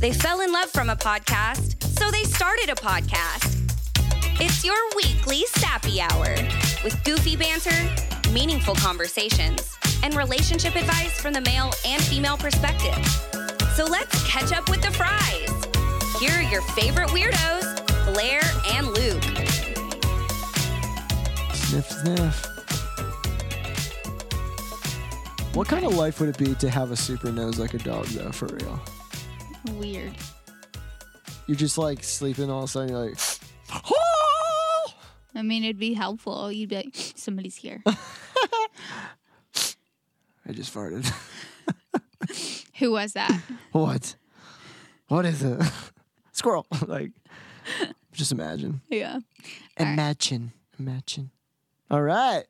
They fell in love from a podcast, so they started a podcast. It's your weekly Sappy Hour with goofy banter, meaningful conversations, and relationship advice from the male and female perspective. So let's catch up with the fries. Here are your favorite weirdos, Blair and Luke. Sniff, sniff. What kind of life would it be to have a super nose like a dog, though, for real? Weird. You're just like sleeping all of a sudden, you're like, I mean, it'd be helpful. You'd be like, somebody's here. I just farted. Who was that? what? What is it? Squirrel. like, just imagine. Yeah. All right. Imagine. Imagine. All right.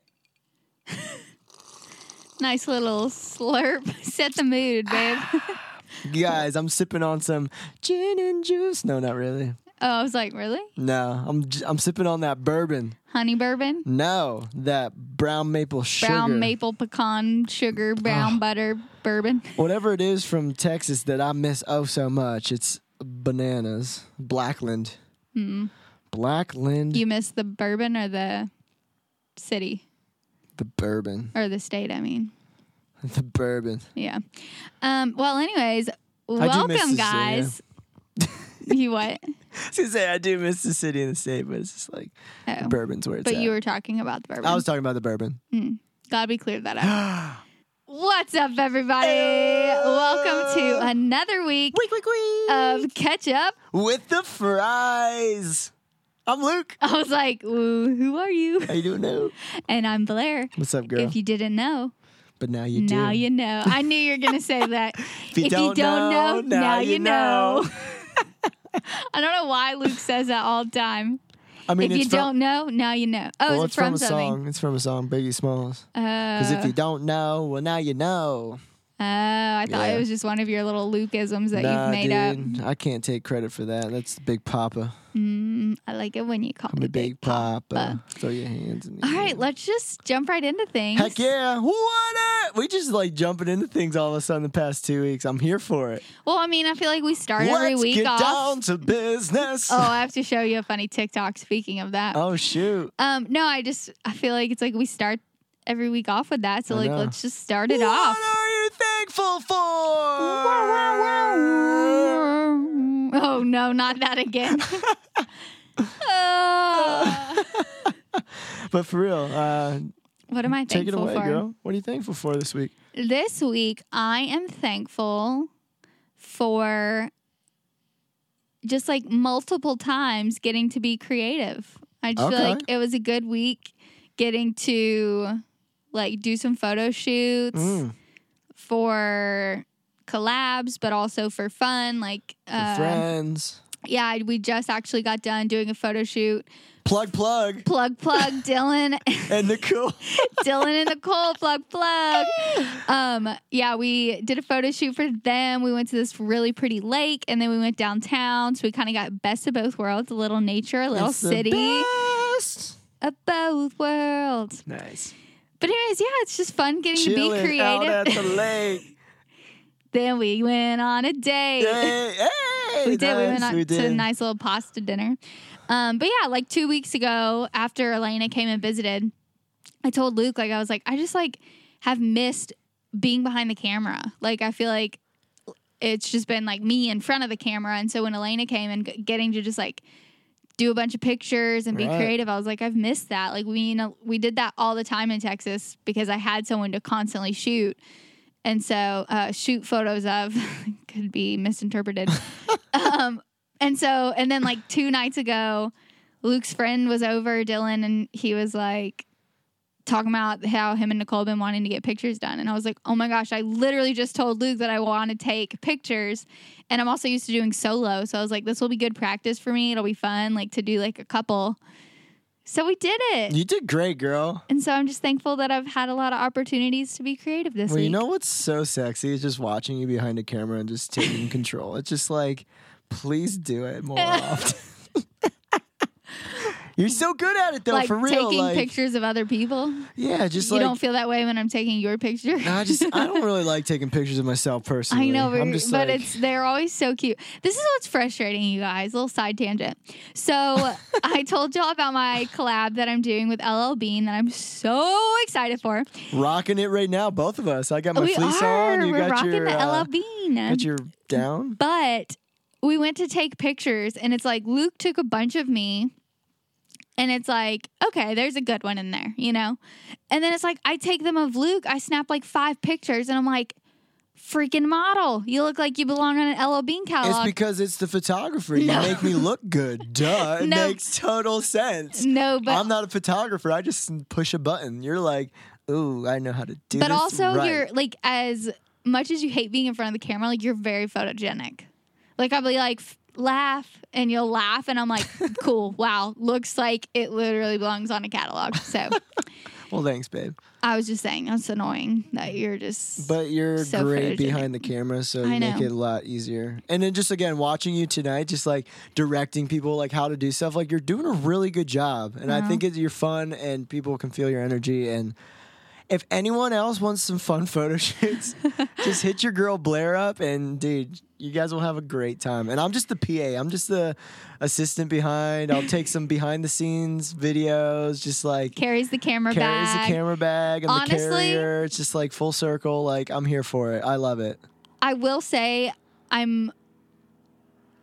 Nice little slurp. Set the mood, babe. Guys, I'm sipping on some gin and juice. No, not really. oh, I was like, really? No, I'm j- I'm sipping on that bourbon. Honey bourbon? No, that brown maple sugar. Brown maple pecan sugar, brown butter bourbon. Whatever it is from Texas that I miss oh so much. It's bananas. Blackland. Mm. Blackland. You miss the bourbon or the city the bourbon. or the state? I mean, The bourbon. yeah. Um. Well, anyways, welcome, guys. you what? I was gonna say I do miss the city and the state, but it's just like Oh. the bourbon's where it's But at. you were talking about the bourbon. I was talking about the bourbon. Glad we cleared that up. What's up, everybody? Welcome to another week Week, week, week. of Catch Up. With the fries. I'm Luke. I was like, who are you? How you doing now? And I'm Blair. What's up, girl? If you didn't know, but now you do. now you know. I knew you were going to say that. If you don't know, now you know. I don't know why Luke says that all the time. I mean, if you from, don't know, now you know. Oh, well, is it's from, from a something? song. It's from a song, Biggie Smalls. Because Uh, if you don't know, well, now you know. Oh, I thought Yeah. it was just one of your little Lukeisms that nah, you've made up. dude, I can't take credit for that. That's Big Papa. Mm, I like it when you call I'm me a Big Papa. Papa. Throw your hands in the All right, let's just jump right into things. Heck yeah! What up? We just like jumping into things all of a sudden the past two weeks. I'm here for it. Well, I mean, I feel like we start every Let's week get off. down to business. Oh, I have to show you a funny TikTok. Speaking of that, Oh, shoot! um, no, I just I feel like it's like we start every week off with that. So I like, know. let's just start it what off. Thankful for? Oh no, not that again. Uh, But for real, uh, what am I take it away, for? girl. What are you thankful for this week? This week, I am thankful for just like multiple times getting to be creative. I just feel like it was a good week getting to like do some photo shoots Mm, for collabs, but also for fun. Like, uh, friends. yeah, we just actually got done doing a photo shoot. Plug, plug, Plug, plug, Dylan. and Nicole. Dylan and Nicole, plug, plug. Um, yeah, we did a photo shoot for them. We went to this really pretty lake and then we went downtown. So we kind of got best of both worlds a little nature, a little It's city best. of both worlds. Nice. But, anyways, yeah, it's just fun getting to Chilling be out at creative. the lake. then we went on a date. hey, hey, we did. We went out we to a nice little pasta dinner. Um, but yeah, like two weeks ago, after Elena came and visited, I told Luke like I was like I just like have missed being behind the camera. Like I feel like it's just been like me in front of the camera, and so when Elena came and getting to just like do a bunch of pictures and be Right. creative, I was like I've missed that. Like we we did that all the time in Texas because I had someone to constantly shoot. And so, uh, shoot photos of could be misinterpreted. um, and so, and then like two nights ago, Luke's friend was over, Dylan, and he was like talking about how him and Nicole been wanting to get pictures done. And I was like, oh my gosh, I literally just told Luke that I want to take pictures. And I'm also used to doing solo. So I was like, this will be good practice for me. It'll be fun, like to do like a couple. So we did it. You did great, girl. and so I'm just thankful that I've had a lot of opportunities to be creative this Well, week. you know what's so sexy is just watching you behind a camera and just taking control. It's just like, please do it more often. You're so good at it though, like for real. taking like, pictures of other people. yeah, just like you like don't feel that way when I'm taking your picture. I just I don't really like taking pictures of myself personally. I know, but, I'm just but it's they're always so cute. This is what's frustrating, you guys. little side tangent. So I told y'all about my collab that I'm doing with LL Bean that I'm so excited for. rocking it right now, both of us. I got my we fleece are. on. You We're got rocking your the uh, LL Bean. got your down. But we went to take pictures, and it's like Luke took a bunch of me. And it's like, okay, there's a good one in there, you know? And then it's like, I take them of Luke, I snap like five pictures, and I'm like, freaking model. You look like you belong on an LL Bean catalog. It's because it's the photographer. You No. make me look good. Duh. It No. makes total sense. no, but I'm not a photographer. I just push a button. You're like, ooh, I know how to do but this also right. you're like as much as you hate being in front of the camera, like you're very photogenic. Like I'll be like laugh and you'll laugh and I'm like, cool, wow, looks like it literally belongs on a catalog. So Well, thanks, babe. I was just saying that's annoying that you're just But you're So great photogenic. behind the camera, so I you make it a lot easier. And then just again, watching you tonight, just like directing people like how to do stuff, like you're doing a really good job. And I Uh-huh. think it, you're fun, and people can feel your energy. And if anyone else wants some fun photo shoots, just hit your girl Blair up, and dude, you guys will have a great time. And I'm just the PA. I'm just the assistant behind. I'll take some behind the scenes videos, just like carries the camera bag. carries bag. the camera bag and Honestly- the carrier. It's just like full circle. Like I'm here for it. I love it. I will say I'm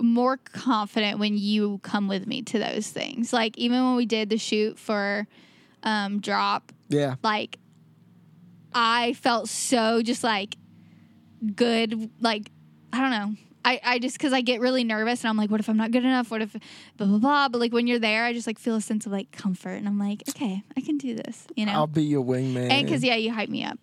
more confident when you come with me to those things. Like even when we did the shoot for um, drop, Yeah. like I felt so just like good. Like I don't know. I, I just because I get really nervous and I'm like, what if I'm not good enough? What if blah blah blah? But like when you're there, I just like feel a sense of like comfort and I'm like, okay, I can do this. You know. I'll be your wingman. and because yeah, you hype me up.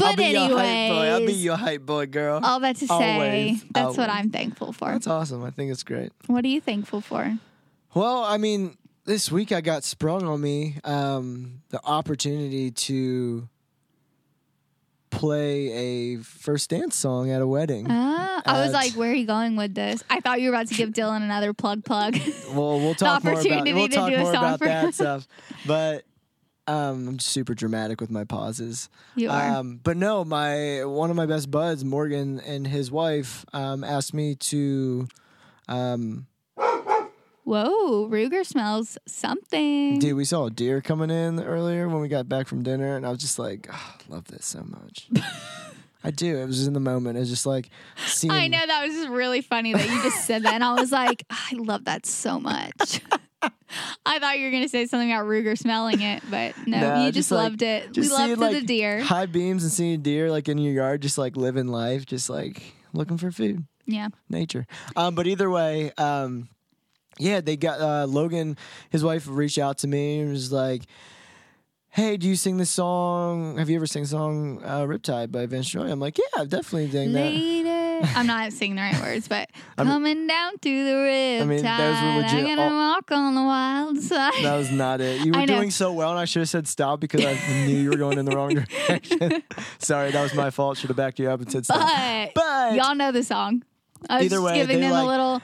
I'll But be your hype boy. I'll be your hype boy, girl. all that to say, Always, that's what. I'm thankful for. That's awesome. I think it's great. What are you thankful for? Well, I mean, this week I got sprung on me um, the opportunity to play a first dance song at a wedding. Ah, I was like, where are you going with this? I thought you were about to give Dylan another plug plug. well, we'll talk more about we'll talk more about for- that stuff. But um, I'm super dramatic with my pauses. you are. Um, but no, my one of my best buds, Morgan, and his wife um, asked me to. Um, Whoa, Ruger smells something. dude, we saw a deer coming in earlier when we got back from dinner, and I was just like, "Ah, I love this so much. I do. It was just in the moment. It was just like seeing. I know that was just really funny that you just said that, and I was like, I love that so much. I thought you were gonna say something about Ruger smelling it, but no, you just, like- loved it. just we loved seeing, the deer. High beams and seeing a deer like in your yard, just like living life, just like looking for food. Yeah. nature. Um, but either way, um, yeah, they got uh, Logan. His wife reached out to me and was like, "Hey, do you sing this song? Have you ever sang the song uh, Riptide by Vance Joy?" I'm like, "Yeah, I've definitely sang that." I'm not singing the right words, but I mean- coming down to the riptide. I mean, those were I'm gonna all- walk on the wild side. That was not it. You were doing so well, and I should have said stop because I knew you were going in the wrong direction. Sorry, that was my fault. Should have backed you up and said stop. but, But y'all know the song. I was Either just way, giving them like- a little,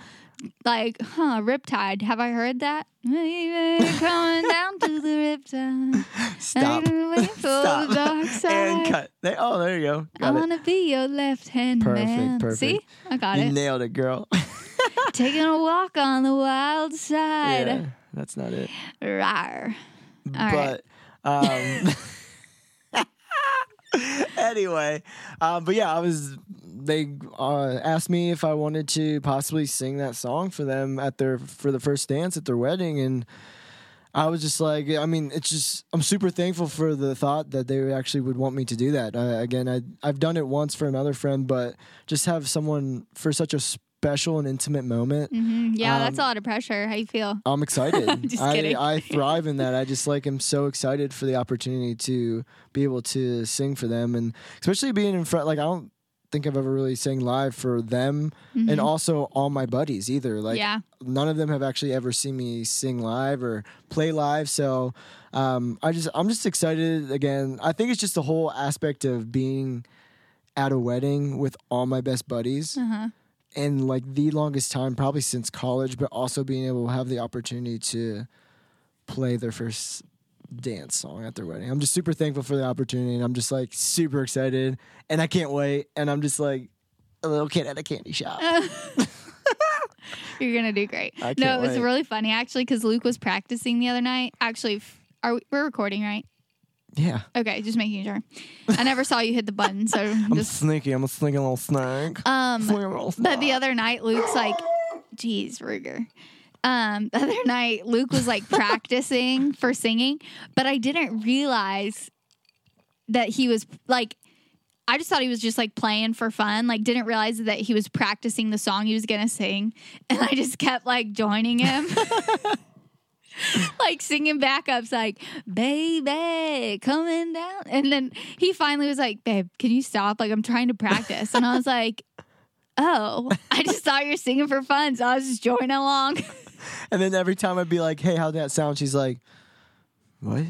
like, huh, Riptide. Have I heard that? coming down to the Riptide. stop. Stop. the and cut. They, oh, there you go. I Got it. want to be your left hand Perfect, man. perfect. See, I got You it. nailed it, girl. Taking a walk on the wild side. yeah, that's not it. Rawr. All right. but um anyway um but yeah i was they uh, asked me if i wanted to possibly sing that song for them at their for the first dance at their wedding and i was just like i mean it's just i'm super thankful for the thought that they actually would want me to do that uh, again I, i've done it once for another friend but just have someone for such a special and intimate moment hmm Yeah, that's a Um, lot of pressure. How you feel? I'm excited. Just I, kidding. I thrive in that. I just like am so excited for the opportunity to be able to sing for them and especially being in front like I don't think I've ever really sang live for them and also all my buddies either. Like Mm-hmm. yeah. none of them have actually ever seen me sing live or play live. So um, I just I'm just excited again. I think it's just the whole aspect of being at a wedding with all my best buddies Uh-huh. and like the longest time probably since college but also being able to have the opportunity to play their first dance song at their wedding. I'm just super thankful for the opportunity and I'm just like super excited and I can't wait and I'm just like a little kid at a candy shop. You're gonna do great. No, it was wait. really funny actually because Luke was practicing the other night. Actually, are we, we're recording right? Yeah. Okay, just making sure. I never saw you hit the button, so I'm just sneaky. I'm a sneaky little snake. um. Sneaky little But the other night, Luke's like, "Geez, Ruger." Um, the other night, Luke was like practicing for singing, but I didn't realize that he was like. I just thought he was just like playing for fun, like didn't realize that he was practicing the song he was gonna sing, and I just kept like joining him. like singing backups like baby coming down and then he finally was like babe can you stop like i'm trying to practice and i was like oh i just thought you're singing for fun so i was just joining along And then every time I'd be like, "Hey, how'd that sound?" She's like, "What?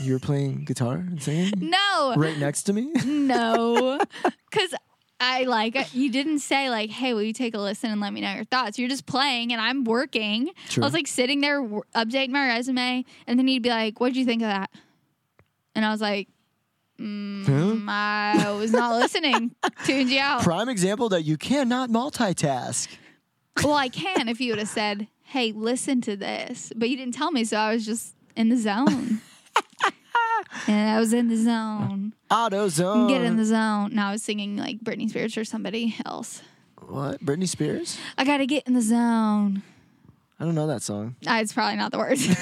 You were playing guitar and singing no right next to me?" no because i like you didn't say like hey will you take a listen and let me know your thoughts you're just playing and i'm working True. i was like sitting there w- updating my resume and then he'd be like what'd you think of that and i was like mm, i was not listening tuned you out Prime example that you cannot multitask. Well, I can if you would have said, "Hey, listen to this," but you didn't tell me, so I was just in the zone. and I was in the zone. Auto zone. Get in the zone. Now I was singing like Britney Spears or somebody else. what? Britney Spears? I gotta get in the zone. I don't know that song. Ah, it's probably not the words.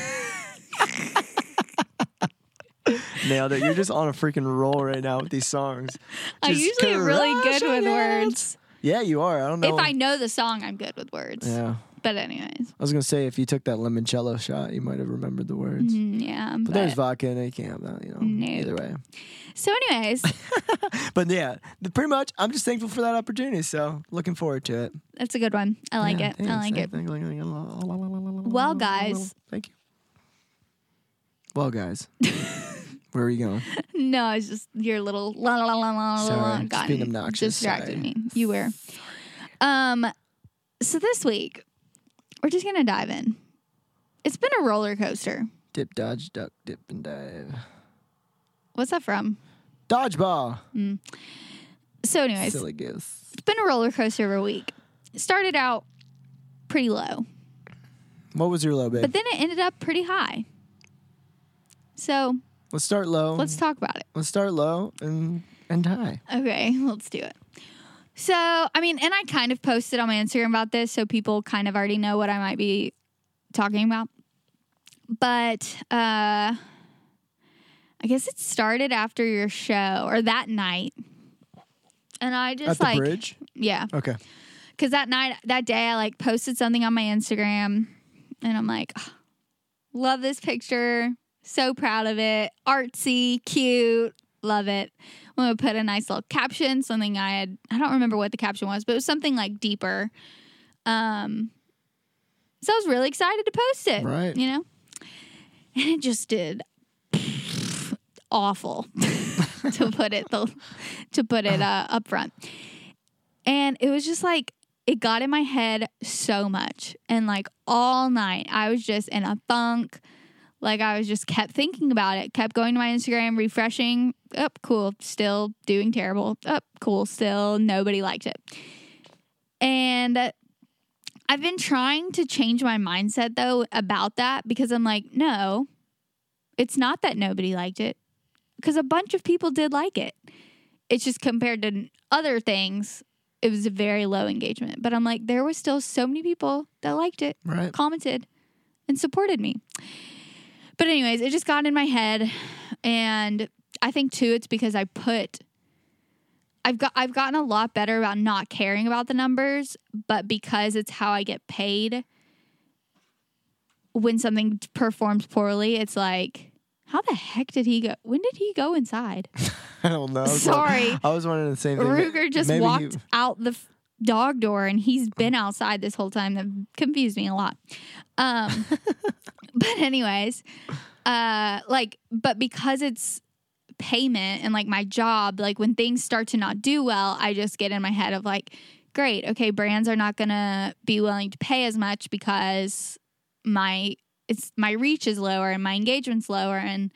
Nailed it. You're just on a freaking roll right now with these songs. Just usually really good with words. Yeah, you are. I don't know. If I know the song, I'm good with words. yeah. But anyways, I was gonna say if you took that limoncello shot, you might have remembered the words. mm, yeah. But But, there's vodka and you can't have that, you know. No. Either way. so, anyways, But yeah, pretty much I'm just thankful for that opportunity. So looking forward to it. that's a good one. I like Yeah, it. thanks. I like it. Well, guys. Thank you. Well, guys. Where are you going? No, it's just your little la la la la la la just got being obnoxious, distracted sorry. me. You were. Um, so this week we're just gonna dive in. It's been a roller coaster. Dip, dodge, duck, dip, and dive. What's that from? Dodgeball. Mm. So, anyways, Silly goose. it's been a roller coaster of a week. It started out pretty low, What was your low, babe? but then it ended up pretty high. So let's start low. let's talk about it. let's start low and and high. Okay, let's do it. So, I mean, and I kind of posted on my Instagram about this, so people kind of already know what I might be talking about. But uh I guess it started after your show or that night. And I just like bridge. yeah, Okay. cuz that night that day I like posted something on my Instagram and I'm like "Ah, love this picture, so proud of it, artsy, cute, love it. I'm gonna put a nice little caption, something I had I don't remember what the caption was, but it was something like deeper. Um so I was really excited to post it. Right. You know? And it just did awful to put it the to put it uh, up front. And it was just like it got in my head so much. And like all night I was just in a funk. Like I was just kept thinking about it, kept going to my Instagram, refreshing. Up, cool, still doing terrible. Up, cool, still nobody liked it. And I've been trying to change my mindset though about that because I'm like, no, it's not that nobody liked it because a bunch of people did like it. It's just compared to other things, it was a very low engagement. But I'm like, there was still so many people that liked it, Right. commented, and supported me. But anyways, it just got in my head, and I think too, it's because I put. I've got I've gotten a lot better about not caring about the numbers, but because it's how I get paid when something performs poorly, it's like, how the heck did he go? When did he go inside? I don't know. Sorry. I was wondering the same thing. Ruger just Maybe walked he- out the dog door and he's been outside this whole time. That confused me a lot. Um, but anyways, uh, like, but because it's payment and like my job, like when things start to not do well, I just get in my head of like, great, okay, brands are not gonna be willing to pay as much because my it's my reach is lower and my engagement's lower and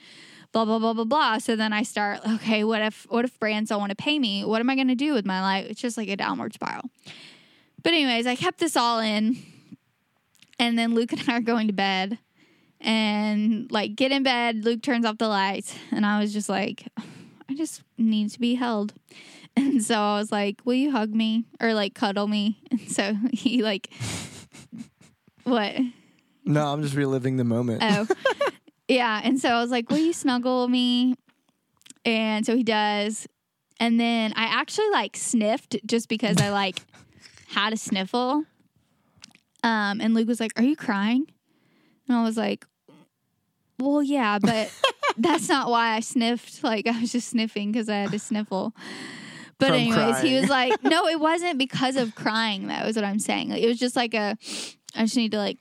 blah blah blah blah blah. So then I start, okay, what if what if brands don't want to pay me? What am I gonna do with my life? It's just like a downward spiral. But anyways, I kept this all in. And then Luke and I are going to bed. And like get in bed, Luke turns off the lights, and I was just like, I just need to be held. And so I was like, Will you hug me? Or like cuddle me? And so he like what? No, I'm just reliving the moment. Oh. Yeah. And so I was like, Will you snuggle me? And so he does. And then I actually like sniffed just because I like had a sniffle. Um, and Luke was like, Are you crying? And I was like, Well, yeah, but that's not why I sniffed. Like I was just sniffing because I had a sniffle. But From anyways, he was like, No, it wasn't because of crying, That was what I'm saying. Like, it was just like a I just need to like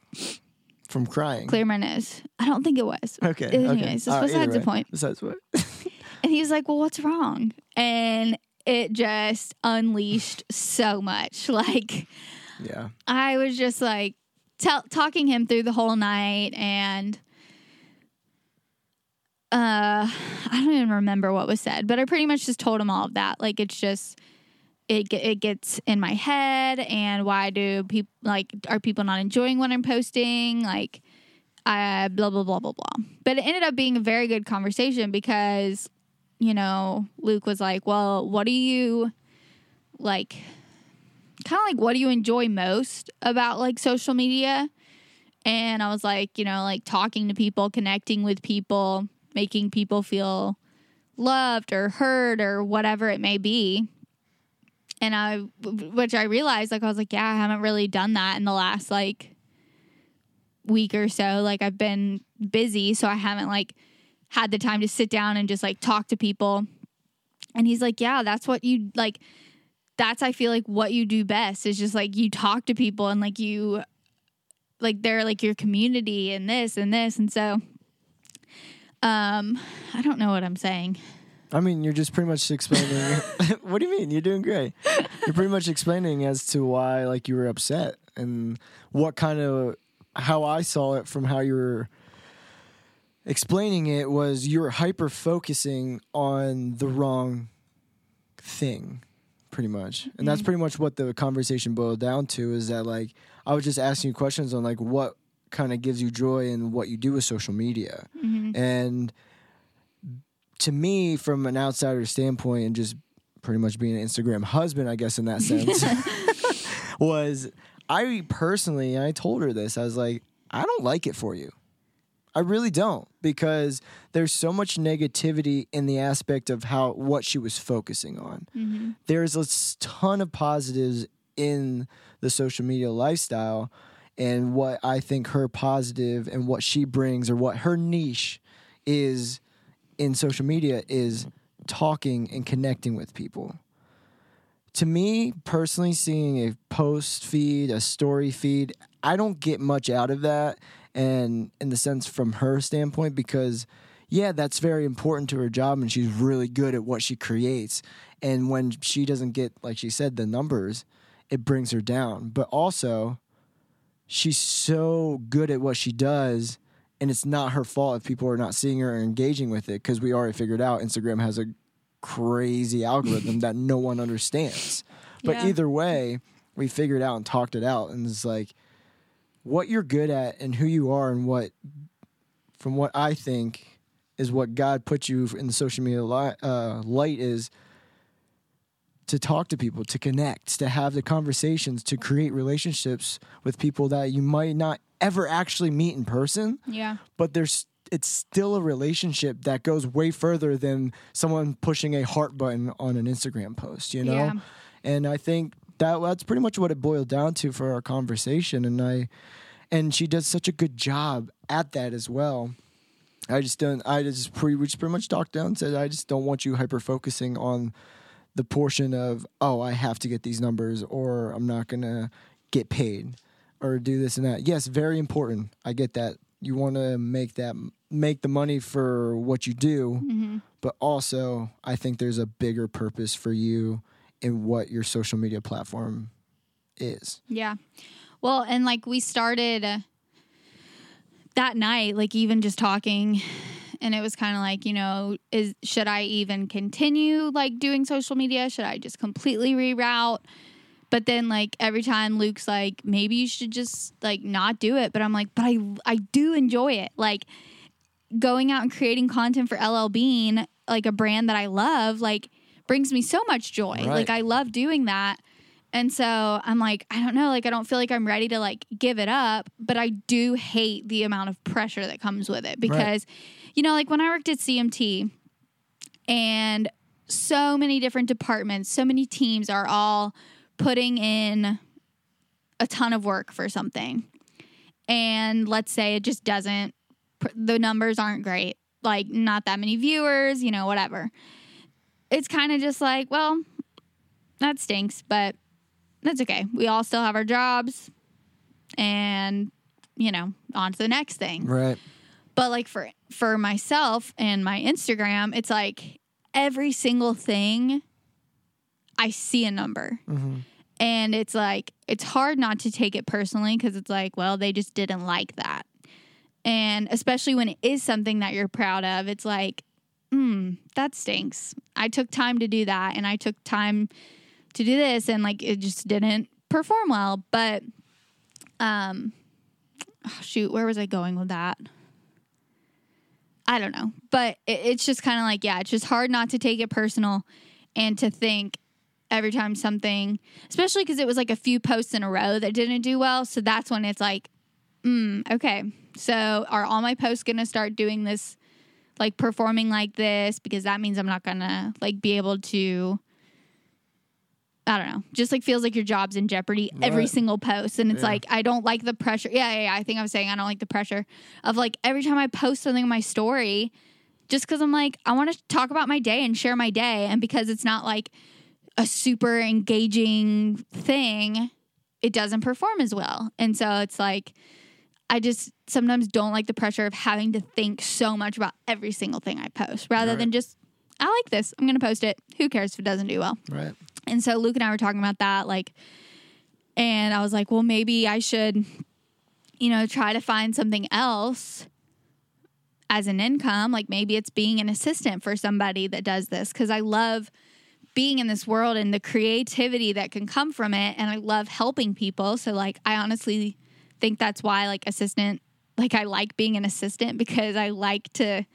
From crying. clear my nose. I don't think it was. Okay. Anyways, okay. right, besides the way. point. Besides what? And he was like, Well, what's wrong? And it just unleashed so much. Like, yeah. I was just like tell talking him through the whole night and uh I don't even remember what was said, but I pretty much just told him all of that. Like it's just it it gets in my head and why do people like are people not enjoying what I'm posting? Like uh blah blah blah blah blah. But it ended up being a very good conversation because you know, Luke was like, "Well, what do you like kind of like what do you enjoy most about like social media and i was like you know like talking to people connecting with people making people feel loved or heard or whatever it may be and i which i realized like i was like yeah i haven't really done that in the last like week or so. Like i've been busy so i haven't like had the time to sit down and just like talk to people. And he's like yeah that's what you like that's I feel like what you do best is just like you talk to people and like you like they're like your community and this and this. And so um I don't know what I'm saying. I mean, you're just pretty much explaining. what do you mean? You're doing great. You're pretty much explaining as to why, like, you were upset and what kind of how I saw it from how you were explaining it was you were hyper focusing on the wrong thing, pretty much, and that's mm-hmm. pretty much what the conversation boiled down to. Is that like I was just asking you questions on like what kind of gives you joy in what you do with social media, mm-hmm. and to me, from an outsider standpoint, and just pretty much being an Instagram husband, I guess in that sense, was I personally, and I told her this, I was like, I don't like it for you. I really don't because there's so much negativity in the aspect of how what she was focusing on. Mm-hmm. There's a ton of positives in the social media lifestyle and what I think her positive and what she brings or what her niche is in social media is talking and connecting with people. To me personally, seeing a post feed, a story feed, I don't get much out of that. And in the sense from her standpoint, because yeah, that's very important to her job and she's really good at what she creates. And when she doesn't get, like she said, the numbers, it brings her down. But also, she's so good at what she does and it's not her fault if people are not seeing her or engaging with it because we already figured out Instagram has a crazy algorithm that no one understands. But Yeah. either way, we figured out and talked it out and it's like what you're good at and who you are and what from what I think is what God put you in the social media li- uh, light is to talk to people, to connect, to have the conversations, to create relationships with people that you might not ever actually meet in person, Yeah. but there's it's still a relationship that goes way further than someone pushing a heart button on an Instagram post, you know? Yeah. And I think that that's pretty much what it boiled down to for our conversation and I and she does such a good job at that as well. I just don't. I just pre, we just pretty much talked down said I just don't want you hyper focusing on the portion of oh I have to get these numbers or I'm not gonna get paid or do this and that. Yes, very important. I get that. You want to make that make the money for what you do, but also I think there's a bigger purpose for you in what your social media platform is. Yeah. Well, and like we started uh, that night, like even just talking, and it was kind of like, you know, is should I even continue like doing social media? Should I just completely reroute? But then like every time Luke's like, maybe you should just like not do it. But I'm like, but I I do enjoy it. Like going out and creating content for LL Bean, like a brand that I love, like brings me so much joy. Right. Like I love doing that. And so I'm like, I don't know, like I don't feel like I'm ready to like give it up, but I do hate the amount of pressure that comes with it because you know, like when I worked at CMT and so many different departments, so many teams are all putting in a ton of work for something. And let's say it just doesn't, the numbers aren't great, like not that many viewers, you know, whatever. It's kind of just like, well, that stinks, but that's okay. We all still have our jobs and, you know, on to the next thing. Right. But like for for myself and my Instagram, it's like every single thing I see a number. And it's like it's hard not to take it personally because it's like, well, they just didn't like that. And especially when it is something that you're proud of, it's like, hmm, that stinks. I took time to do that and I took time to do this and like it just didn't perform well. But um oh, shoot, where was I going with that? I don't know. But it, it's just kind of like, yeah, it's just hard not to take it personal and to think every time something, especially because it was like a few posts in a row that didn't do well. So that's when it's like, mm, okay. So are all my posts going to start doing this, like performing like this? Because that means I'm not going to like be able to. I don't know. Just like feels like your job's in jeopardy every Right. single post. And it's Yeah. like, I don't like the pressure. Yeah, yeah, yeah. I think I was saying I don't like the pressure of like every time I post something on my story, just because I'm like, I want to talk about my day and share my day. And because it's not like a super engaging thing, it doesn't perform as well. And so it's like, I just sometimes don't like the pressure of having to think so much about every single thing I post rather Right. than just, I like this. I'm going to post it. Who cares if it doesn't do well? Right. And so Luke and I were talking about that, like, and I was like, well, maybe I should, you know, try to find something else as an income. Like maybe it's being an assistant for somebody that does this because I love being in this world and the creativity that can come from it. And I love helping people. So, like, I honestly think that's why, like, assistant, like, I like being an assistant because I like to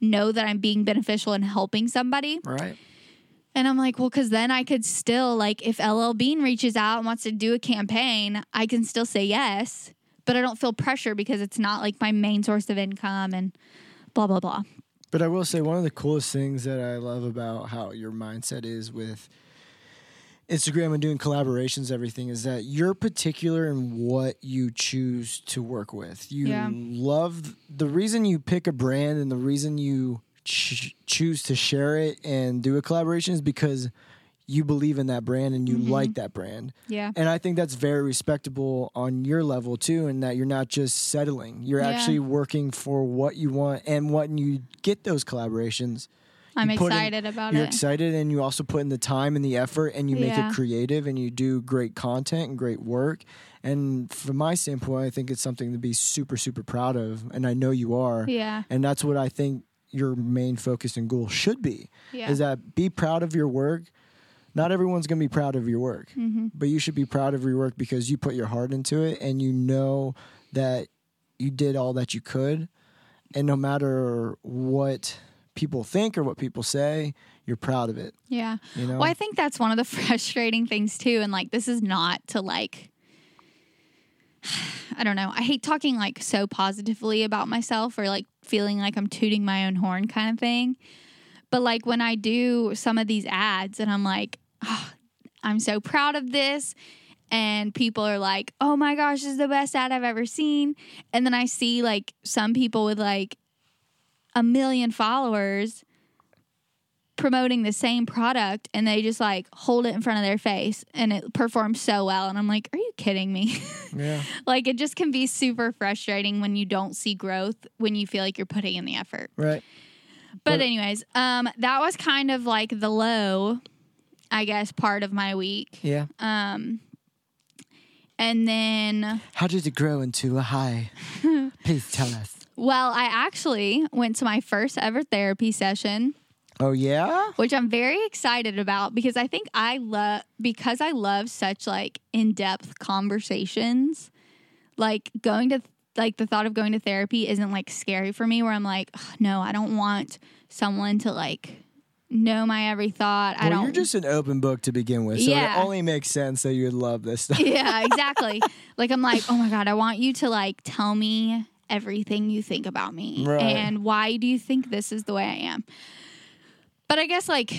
know that I'm being beneficial and helping somebody. Right. And I'm like, well, because then I could still, like, if LL Bean reaches out and wants to do a campaign, I can still say yes, but I don't feel pressure because it's not like my main source of income and blah, blah, blah. But I will say one of the coolest things that I love about how your mindset is with Instagram and doing collaborations, everything is that you're particular in what you choose to work with. You Yeah. love the reason you pick a brand and the reason you ch- choose to share it and do a collaboration is because you believe in that brand and you mm-hmm. like that brand. Yeah. And I think that's very respectable on your level too, and that you're not just settling. You're Yeah. actually working for what you want, and when you get those collaborations, I'm put in- excited about it. you're excited, and you also put in the time and the effort, and you make Yeah. it creative, and you do great content and great work. And from my standpoint, I think it's something to be super, super proud of, and I know you are. Yeah. And that's what I think your main focus and goal should be Yeah. is that be proud of your work. Not everyone's going to be proud of your work, Mm-hmm. but you should be proud of your work because you put your heart into it and you know that you did all that you could. And no matter what people think or what people say, you're proud of it. Yeah. You know? Well, I think that's one of the frustrating things too. And like, this is not to like, I don't know. I hate talking like so positively about myself or like feeling like I'm tooting my own horn kind of thing. But like when I do some of these ads and I'm like, oh, I'm so proud of this. And people are like, oh my gosh, this is the best ad I've ever seen. And then I see like some people with like a million followers promoting the same product and they just like hold it in front of their face and it performs so well and I'm like are you kidding me yeah. like it just can be super frustrating when you don't see growth when you feel like you're putting in the effort Right. but But- anyways um that was kind of like the low I guess part of my week Yeah. um And then, How did it grow into a high? Please tell us. well, I actually went to my first ever therapy session. Oh yeah. which I'm very excited about because I think I love because I love such like in-depth conversations. Like going to like the thought of going to therapy isn't like scary for me where I'm like, "Ugh, no, I don't want someone to like know my every thought. I don't you're just an open book to begin with, so Yeah. it only makes sense that you would love this stuff. Yeah, exactly. like I'm like, "Oh my god, I want you to like tell me everything you think about me Right. and why do you think this is the way I am?" But I guess like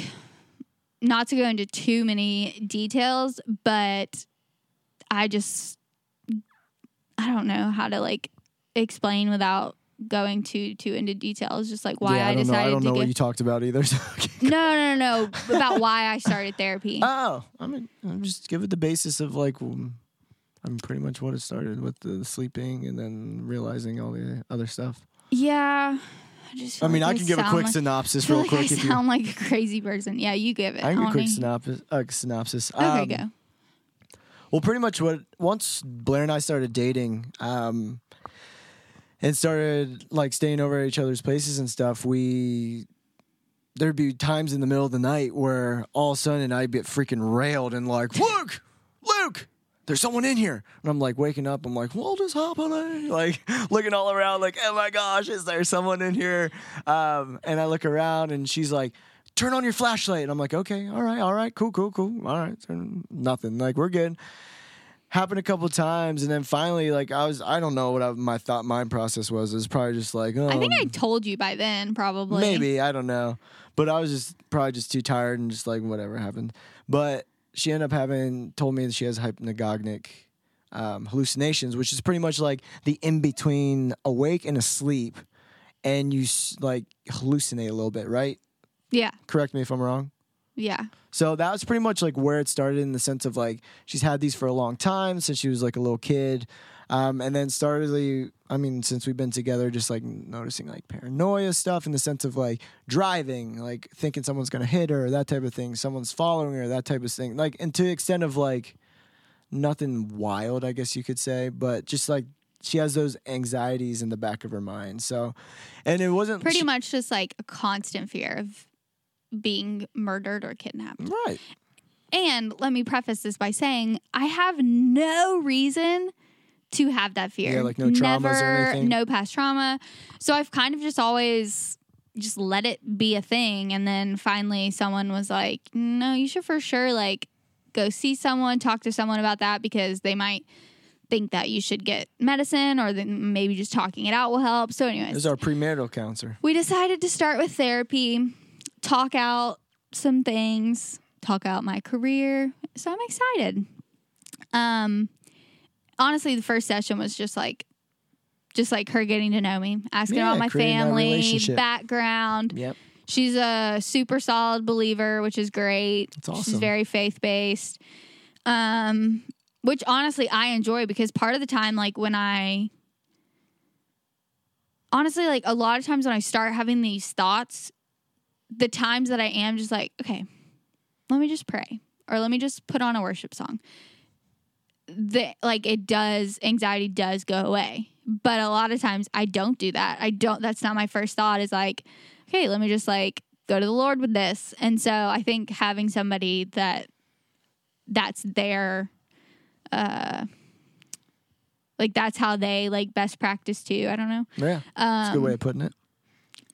not to go into too many details, but I just I don't know how to like explain without going too too into details. Just like why yeah, I, I don't know. decided I don't to know what you talked about either. So okay. no, no, no, no. About why I started therapy. Oh, I mean, I'm just give it the basis of like, I mean, pretty much what it started with the sleeping and then realizing all the other stuff. yeah. I just. I mean, like I can give a quick like- synopsis real like quick I if you. sound like a crazy person. Yeah, you give it. I can give a quick synopsis. Uh, synopsis. Okay, Um, go. Well, pretty much what once Blair and I started dating, um, and started like staying over at each other's places and stuff, we there'd be times in the middle of the night where all of a sudden I'd get freaking railed and like, Luke, Luke, there's someone in here. And I'm like waking up, I'm like, what is happening? Like looking all around, like, oh my gosh, is there someone in here? Um, and I look around and she's like, turn on your flashlight. And I'm like, okay, all right, all right, cool, cool, cool. All right, turn- nothing. Like, we're good. Happened a couple times, and then finally, like, I was, I don't know what I, my thought, mind process was. It was probably just like, oh, I think I told you by then, probably. maybe, I don't know. But I was just probably just too tired and just like, whatever happened. But she ended up having, told me that she has hypnagogic um, hallucinations, which is pretty much like the in between awake and asleep, and you like hallucinate a little bit, right? Yeah, Correct me if I'm wrong. yeah. So that was pretty much like where it started in the sense of like she's had these for a long time since she was like a little kid. Um, and then started, the- I mean, since we've been together, just like noticing like paranoia stuff in the sense of like driving, like thinking someone's gonna hit her, that type of thing, someone's following her, that type of thing. Like, and to the extent of like nothing wild, I guess you could say, but just like she has those anxieties in the back of her mind. So, and it wasn't Pretty she- much just like a constant fear of being murdered or kidnapped. right. And let me preface this by saying I have no reason to have that fear. Yeah, like no traumas or anything? No past trauma. So I've kind of just always just let it be a thing. And then finally someone was like, no, you should for sure like go see someone, talk to someone about that because they might think that you should get medicine or then maybe just talking it out will help. So anyways, This is our premarital counselor. we decided to start with therapy, talk out some things, talk out my career. So I'm excited. Um honestly the first session was just like just like her getting to know me, asking Yeah, about my family, background. Yep. She's a super solid believer, which is great. That's awesome. She's very faith based. Um, which honestly I enjoy because part of the time, like when I honestly, like a lot of times when I start having these thoughts, the times that I am just like, okay, let me just pray or let me just put on a worship song. The like it does anxiety does go away. But a lot of times I don't do that. I don't that's not my first thought is like, okay, let me just like go to the Lord with this. And so I think having somebody that that's their uh like that's how they like best practice too. I don't know. Yeah. That's a good Um, way of putting it.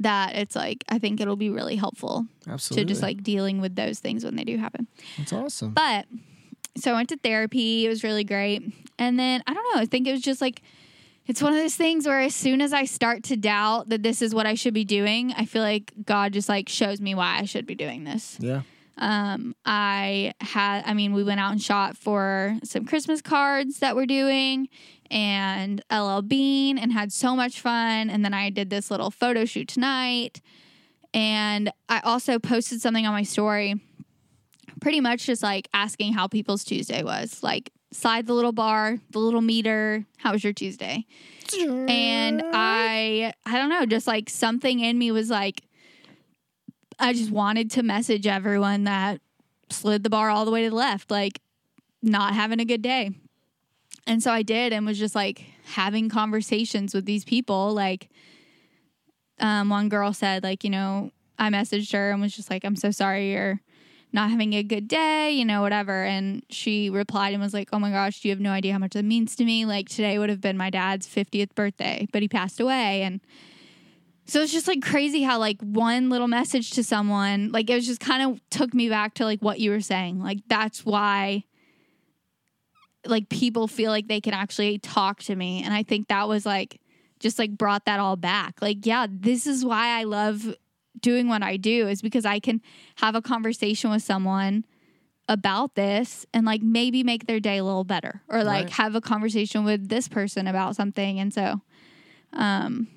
That it's like I think it'll be really helpful Absolutely. to just like dealing with those things when they do happen. That's awesome. But so I went to therapy. It was really great. And then I don't know, I think it was just like it's one of those things where as soon as I start to doubt that this is what I should be doing, I feel like God just like shows me why I should be doing this. yeah. Um, I had, I mean, we went out and shot for some Christmas cards that we're doing and LL Bean and had so much fun. And then I did this little photo shoot tonight. And I also posted something on my story, pretty much just like asking how people's Tuesday was. Like, slide the little bar, the little meter. How was your Tuesday? And I, I don't know, just like something in me was like, I just wanted to message everyone that slid the bar all the way to the left, like not having a good day. And so I did and was just like having conversations with these people. Like, um, one girl said, like, you know, I messaged her and was just like, I'm so sorry you're not having a good day, you know, whatever. And she replied and was like, Oh my gosh, you have no idea how much that means to me. Like, today would have been my dad's 50th birthday, but he passed away. And so it's just like crazy how, like, one little message to someone, like, it was just kind of took me back to like what you were saying. Like, that's why like people feel like they can actually talk to me. And i think that was like just like brought that all back. Like yeah this is why i love doing what i do is because i can have a conversation with someone about this and like maybe make their day a little better or like Right. have a conversation with this person about something. And so um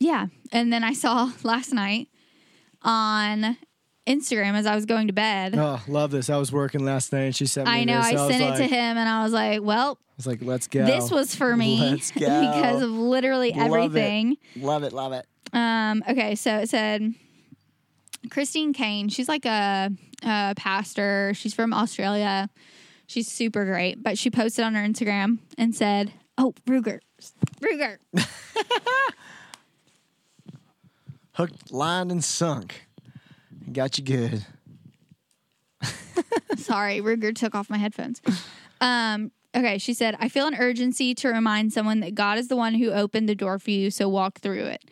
yeah. And then i saw last night on instagram as i was going to bed Oh, love this. I was working last night and she sent me I know. this. I was sent it like, to him, and I was like, "Well, I was like, let's go. this was for me because of literally Love it. everything." Love it, love it. Um, okay, so it said Christine Caine. She's like a, a pastor. She's from Australia. She's super great, but she posted on her Instagram and said, "Oh, Ruger, Ruger." Hooked, lined, and sunk. Got you good. Sorry, Ruger took off my headphones. Um, okay, she said, I feel an urgency to remind someone that God is the one who opened the door for you, so walk through it.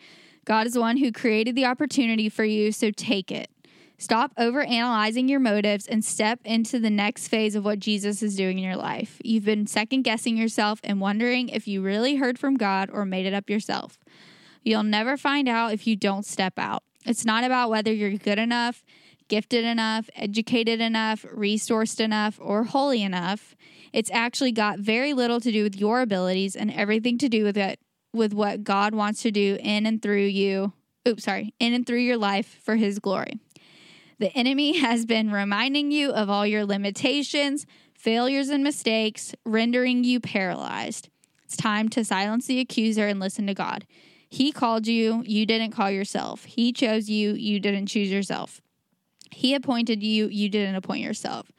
God is the one who created the opportunity for you, so take it. Stop over analyzing your motives and step into the next phase of what Jesus is doing in your life. You've been second guessing yourself and wondering if you really heard from God or made it up yourself. You'll never find out if you don't step out. It's not about whether you're good enough, gifted enough, educated enough, resourced enough, or holy enough. It's actually got very little to do with your abilities and everything to do with it with what God wants to do in and through you. Oops, sorry, in and through your life for his glory. The enemy has been reminding you of all your limitations, failures, and mistakes, rendering you paralyzed. It's time to silence the accuser and listen to God. He called you, you didn't call yourself. He chose you, you didn't choose yourself. He appointed you, you didn't appoint yourself.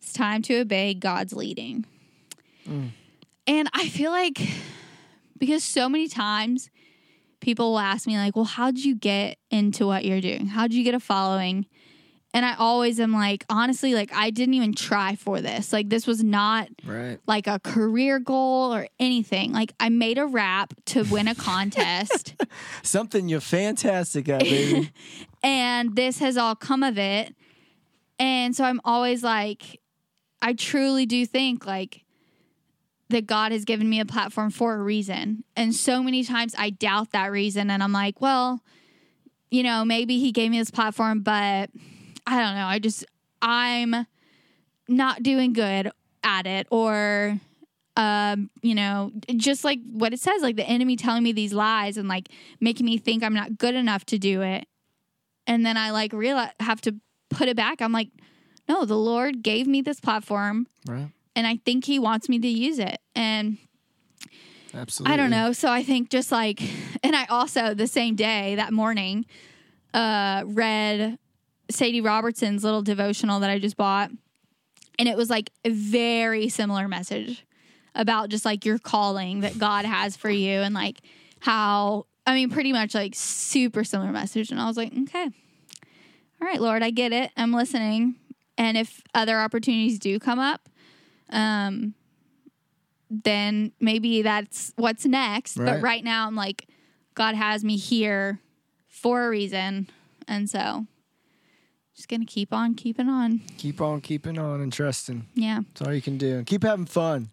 It's time to obey God's leading. Mm. And I feel like because so many times people will ask me, like, well, how'd you get into what you're doing? How'd you get a following? And I always am like, honestly, like, I didn't even try for this. Like, this was not Right. like a career goal or anything. Like, I made a rap to win a contest. Something you're fantastic at, baby. and this has all come of it and so i'm always like i truly do think like that god has given me a platform for a reason and so many times i doubt that reason and i'm like well you know maybe he gave me this platform but i don't know i just i'm not doing good at it or um you know just like what it says like the enemy telling me these lies and like making me think i'm not good enough to do it and then I like realize have to put it back. I'm like, no, the Lord gave me this platform, right. and I think He wants me to use it. And Absolutely. I don't know. So I think just like, and I also the same day that morning, uh, read Sadie Robertson's little devotional that I just bought, and it was like a very similar message about just like your calling that God has for you, and like how I mean, pretty much like super similar message. And I was like, okay, all right, Lord, I get it. I'm listening. And if other opportunities do come up, um, then maybe that's what's next. But Right. right now, I'm like, God has me here for a reason. And so just to keep on keeping on. Keep on keeping on and trusting. Yeah. That's all you can do. And keep having fun.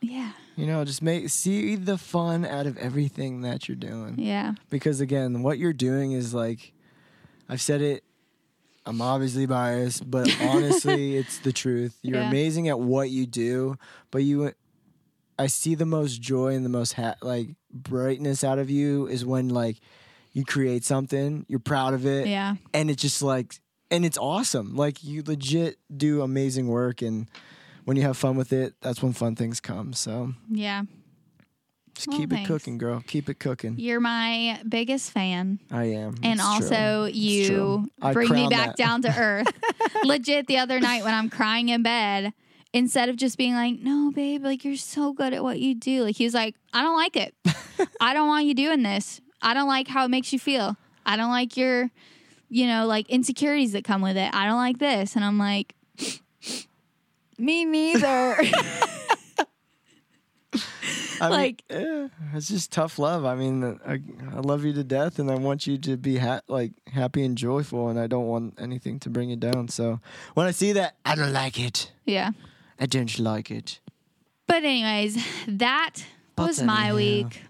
Yeah. You know, just make see the fun out of everything that you're doing. Yeah. Because again, what you're doing is like I've said it I'm obviously biased, but honestly, it's the truth. You're Yeah. amazing at what you do, but you I see the most joy and the most ha- like brightness out of you is when like you create something, you're proud of it, Yeah. and it's just like and it's awesome. Like you legit do amazing work and when you have fun with it, that's when fun things come. So Yeah. just Well, keep thanks. it cooking, girl. Keep it cooking. You're my biggest fan. I am. And It's also, true. You bring me back that. down to earth. Legit, the other night when I'm crying in bed instead of just being like, no, babe, like you're so good at what you do. Like he was like, I don't like it. I don't want you doing this. I don't like how it makes you feel. I don't like your, you know, like insecurities that come with it. I don't like this. And I'm like, me neither. I mean, like- yeah, it's just tough love. I mean, I, I love you to death, and I want you to be ha- like happy and joyful, and I don't want anything to bring you down. So when I see that, I don't like it. yeah. I don't like it. But anyways, that But was my anyhow. week.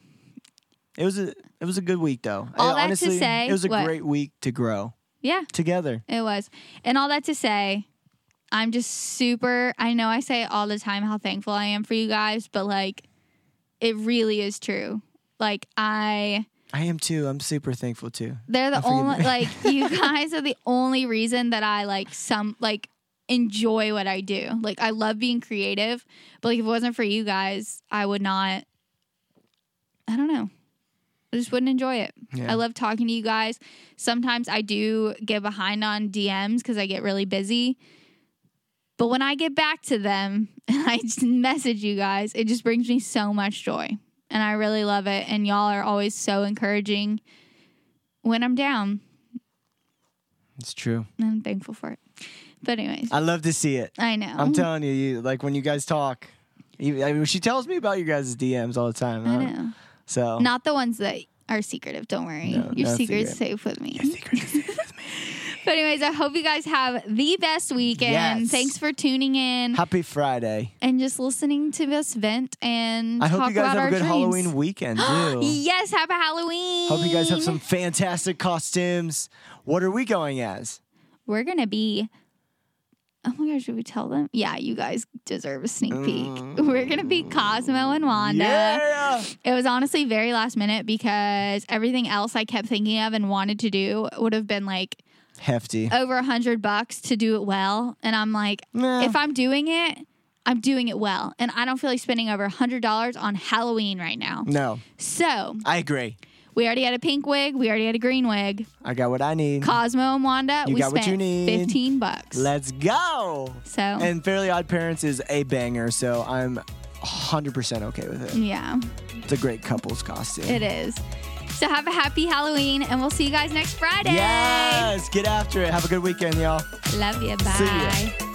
It was a it was a good week though. All I- that to honestly, say- it was a what? great week to grow Yeah. together. It was. And all that to say, I'm just super. I know I say all the time how thankful I am for you guys, but like, it really is true. Like, I, I am too. I'm super thankful too. they're the only, like, you guys are the only reason that I like some, like, enjoy what I do. Like, I love being creative, but like, if it wasn't for you guys, I would not, I don't know. I just wouldn't enjoy it. Yeah. I love talking to you guys. Sometimes I do get behind on DMs because I get really busy. But when I get back to them and I just message you guys, it just brings me so much joy. And I really love it. And y'all are always so encouraging when I'm down. It's true. And I'm thankful for it. But, anyways, I love to see it. I know. I'm telling you, you like when you guys talk. you- I mean, she tells me about you guys' DMs all the time. I huh? know. So Not the ones that are secretive. Don't worry. No, Your no secret's secret. safe with me. secret is safe with me. But, anyways, I hope you guys have the best weekend. Yes. Thanks for tuning in. Happy Friday. and just listening to us vent and I talk hope you guys about have our a good dreams. Halloween weekend too. Yes, happy Halloween. Hope you guys have some fantastic costumes. What are we going as? We're gonna be. Oh my gosh, should we tell them? Yeah, you guys deserve a sneak peek. We're gonna be Cosmo and Wanda. Mm. Yeah. It was honestly very last minute because everything else I kept thinking of and wanted to do would have been like Hefty. over a hundred bucks to do it well. And I'm like, Nah. if I'm doing it, I'm doing it well. And I don't feel like spending over a hundred dollars on Halloween right now. No, So I agree. We already had a pink wig. We already had a green wig. I got what I need. Cosmo and Wanda, You we got what spent you need. 15 bucks. Let's go. so, And Fairly OddParents is a banger, so I'm 100% okay with it. yeah, It's a great couples costume. it is. So have a happy Halloween, and we'll see you guys next Friday. Yes, get after it. Have a good weekend, y'all. Love you. See ya. Bye.